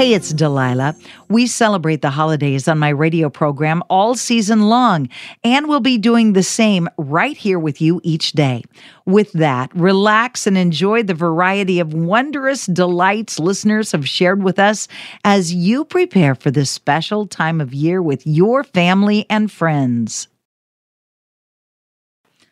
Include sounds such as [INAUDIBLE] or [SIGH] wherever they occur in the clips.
Hey, it's Delilah. We celebrate the holidays on my radio program all season long, and we'll be doing the same right here with you each day. With that, relax and enjoy the variety of wondrous delights listeners have shared with us as you prepare for this special time of year with your family and friends.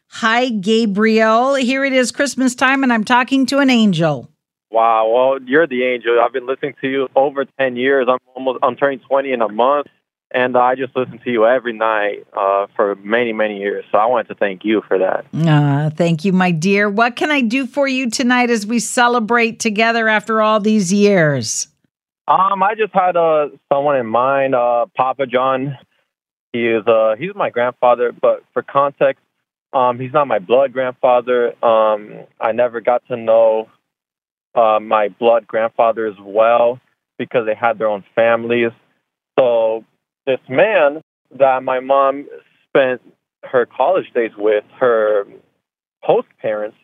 Hi, Gabriel. Here it is Christmas time, and I'm talking to an angel. Wow, well, you're the angel. I've been listening to you over 10 years. I'm almost I'm turning 20 in a month, and I just listen to you every night uh, for many, many years. So I wanted to thank you for that. Ah, thank you, my dear. What can I do for you tonight as we celebrate together after all these years? Um, I just had uh, someone in mind, uh, Papa John. He is uh, he's my grandfather, but for context, um, he's not my blood grandfather. Um, I never got to know uh, my blood grandfather as well because they had their own families. So this man that my mom spent her college days with, her host parents,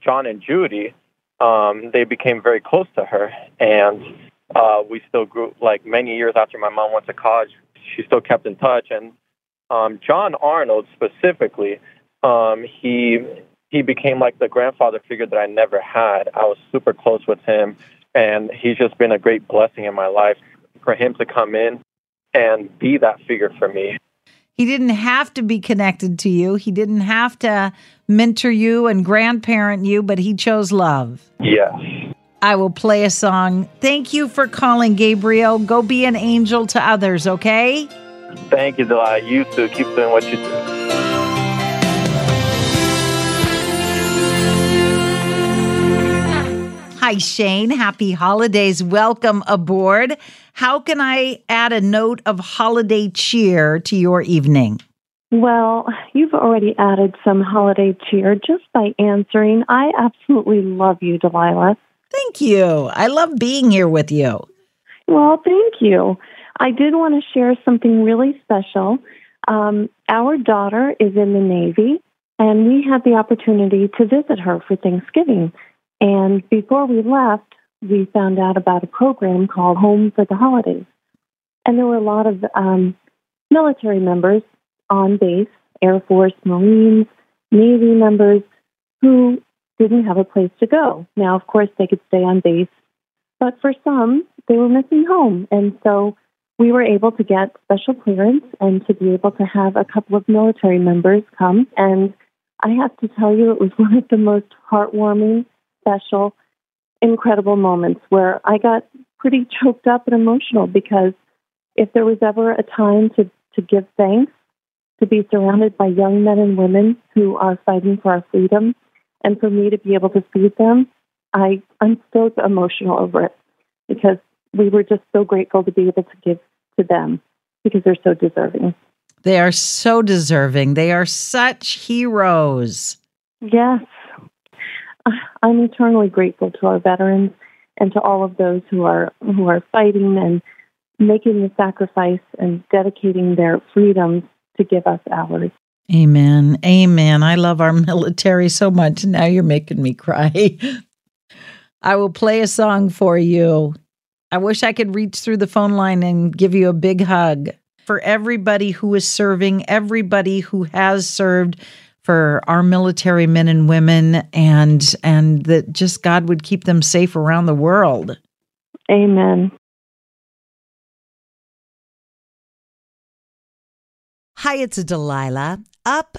John and Judy, um, they became very close to her, and uh, we still grew. Like many years after my mom went to college, she still kept in touch. And um, John Arnold specifically, um, he he became like the grandfather figure that I never had. I was super close with him, and he's just been a great blessing in my life for him to come in and be that figure for me. He didn't have to be connected to you. He didn't have to mentor you and grandparent you, but he chose love. Yes. I will play a song. Thank you for calling, Gabriel. Go be an angel to others, okay? Thank you, Delilah. You too. Keep doing what you do. Hi, Shane. Happy holidays. Welcome aboard. How can I add a note of holiday cheer to your evening? Well, you've already added some holiday cheer just by answering. I absolutely love you, Delilah. Thank you. I love being here with you. Well, thank you. I did want to share something really special. Um, our daughter is in the Navy, and we had the opportunity to visit her for Thanksgiving. And before we left, we found out about a program called Home for the Holidays. And there were a lot of um, military members on base, Air Force, Marines, Navy members who didn't have a place to go. Now, of course, they could stay on base, but for some, they were missing home. And so we were able to get special clearance and to be able to have a couple of military members come. And I have to tell you, it was [LAUGHS] one of the most heartwarming special, incredible moments where I got pretty choked up and emotional because if there was ever a time to, to give thanks, to be surrounded by young men and women who are fighting for our freedom, and for me to be able to feed them, I, I'm still emotional over it because we were just so grateful to be able to give to them because they're so deserving. They are so deserving. They are such heroes. Yes, [SIGHS] I'm eternally grateful to our veterans and to all of those who are who are fighting and making the sacrifice and dedicating their freedoms to give us ours. Amen. Amen. I love our [LAUGHS] military so much. Now you're making me cry. [LAUGHS] I will play a song for you. I wish I could reach through the phone line and give you a big hug. For everybody who is serving, everybody who has served, for our military men and women and and that just God would keep them safe around the world. Amen. Hi, it's Delilah. Up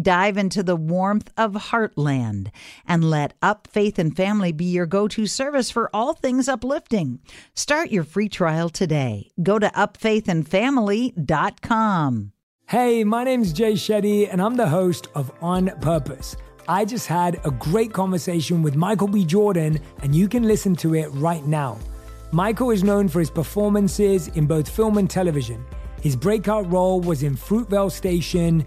Dive into the warmth of Heartland and let Up Faith and Family be your go to service for all things uplifting. Start your free trial today. Go to upfaithandfamily.com. Hey, my name's Jay Shetty, and I'm the host of On Purpose. I just had a great conversation with Michael B. Jordan, and you can listen to it right now. Michael is known for his performances in both film and television. His breakout role was in Fruitvale Station,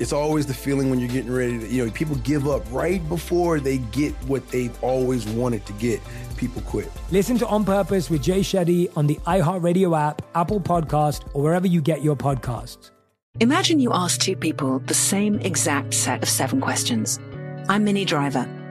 It's always the feeling when you're getting ready to, you know, people give up right before they get what they've always wanted to get. People quit. Listen to On Purpose with Jay Shetty on the iHeartRadio app, Apple Podcast, or wherever you get your podcasts. Imagine you ask two people the same exact set of seven questions. I'm Minnie Driver.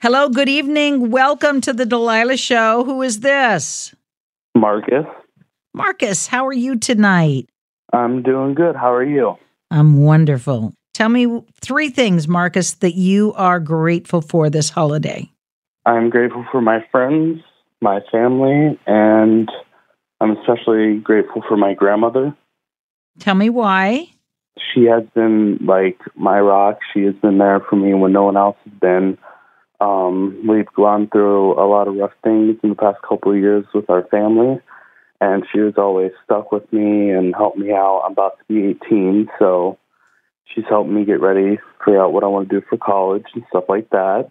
Hello, good evening. Welcome to the Delilah Show. Who is this? Marcus. Marcus, how are you tonight? I'm doing good. How are you? I'm wonderful. Tell me three things, Marcus, that you are grateful for this holiday. I'm grateful for my friends, my family, and I'm especially grateful for my grandmother. Tell me why. She has been like my rock. She has been there for me when no one else has been. Um, we've gone through a lot of rough things in the past couple of years with our family, and she was always stuck with me and helped me out. I'm about to be 18, so she's helped me get ready, figure out what I want to do for college and stuff like that.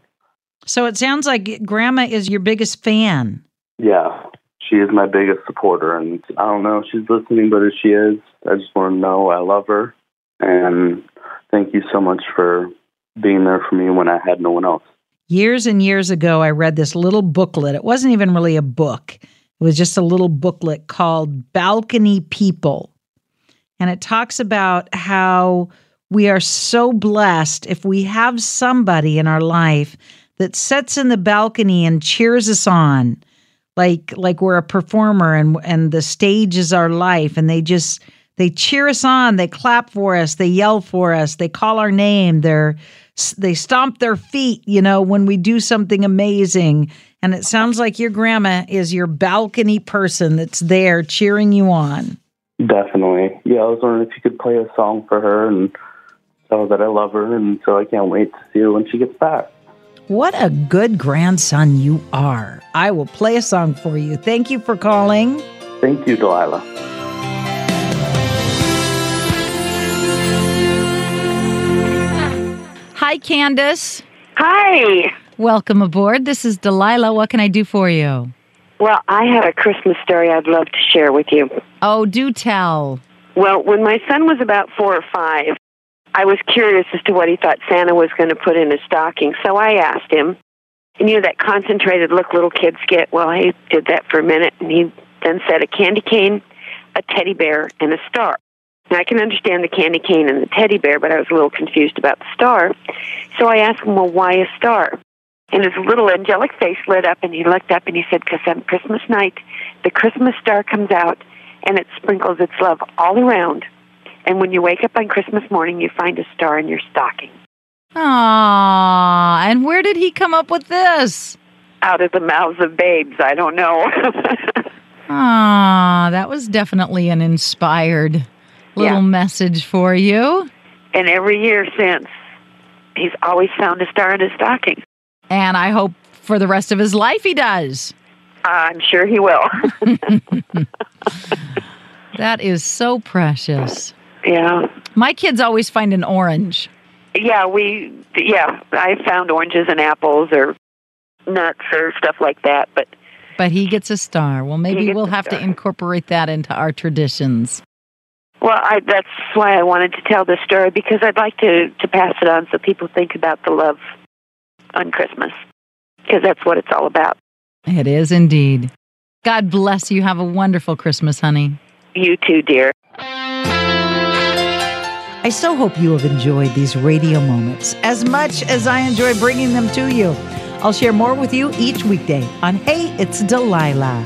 So it sounds like Grandma is your biggest fan. Yeah, she is my biggest supporter, and I don't know if she's listening, but if she is, I just want to know I love her, and thank you so much for being there for me when I had no one else. Years and years ago, I read this little booklet. It wasn't even really a book, it was just a little booklet called Balcony People. And it talks about how we are so blessed if we have somebody in our life that sits in the balcony and cheers us on like like we're a performer and and the stage is our life and they just they cheer us on they clap for us they yell for us they call our name they're they stomp their feet, you know, when we do something amazing. And it sounds like your grandma is your balcony person that's there cheering you on. Definitely. Yeah, I was wondering if you could play a song for her and tell her that I love her. And so I can't wait to see her when she gets back. What a good grandson you are. I will play a song for you. Thank you for calling. Thank you, Delilah. Hi, Candace. Hi. Welcome aboard. This is Delilah. What can I do for you? Well, I have a Christmas story I'd love to share with you. Oh, do tell. Well, when my son was about four or five, I was curious as to what he thought Santa was going to put in his stocking. So I asked him, and you know that concentrated look little kids get? Well, he did that for a minute, and he then said a candy cane, a teddy bear, and a star. Now, I can understand the candy cane and the teddy bear, but I was a little confused about the star. So I asked him, well, why a star? And his little angelic face lit up, and he looked up and he said, because on Christmas night, the Christmas star comes out and it sprinkles its love all around. And when you wake up on Christmas morning, you find a star in your stocking. Ah, and where did he come up with this? Out of the mouths of babes, I don't know. [LAUGHS] Ah, that was definitely an inspired little Yeah. message for you. And every year since, he's always found a star in his stocking. And I hope for the rest of his life he does. I'm sure he will. [LAUGHS] That is so precious. yeah. My kids always find an orange. Yeah, we, yeah, I found oranges and apples or nuts or stuff like that, but But he gets a star. Well, maybe we'll have to incorporate that into our traditions. Well, I, that's why I wanted to tell this story because I'd like to, to pass it on so people think about the love on Christmas because that's what it's all about. It is indeed. God bless you. Have a wonderful Christmas, honey. You too, dear. I so hope you have enjoyed these radio moments as much as I enjoy bringing them to you. I'll share more with you each weekday on Hey, It's Delilah.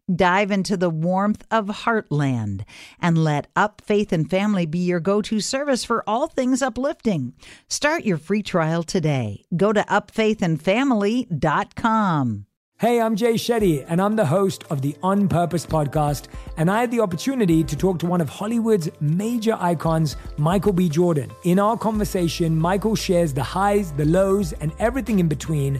Dive into the warmth of Heartland and let Up Faith and Family be your go to service for all things uplifting. Start your free trial today. Go to upfaithandfamily.com. Hey, I'm Jay Shetty, and I'm the host of the On Purpose podcast. And I had the opportunity to talk to one of Hollywood's major icons, Michael B. Jordan. In our conversation, Michael shares the highs, the lows, and everything in between,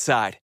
Side.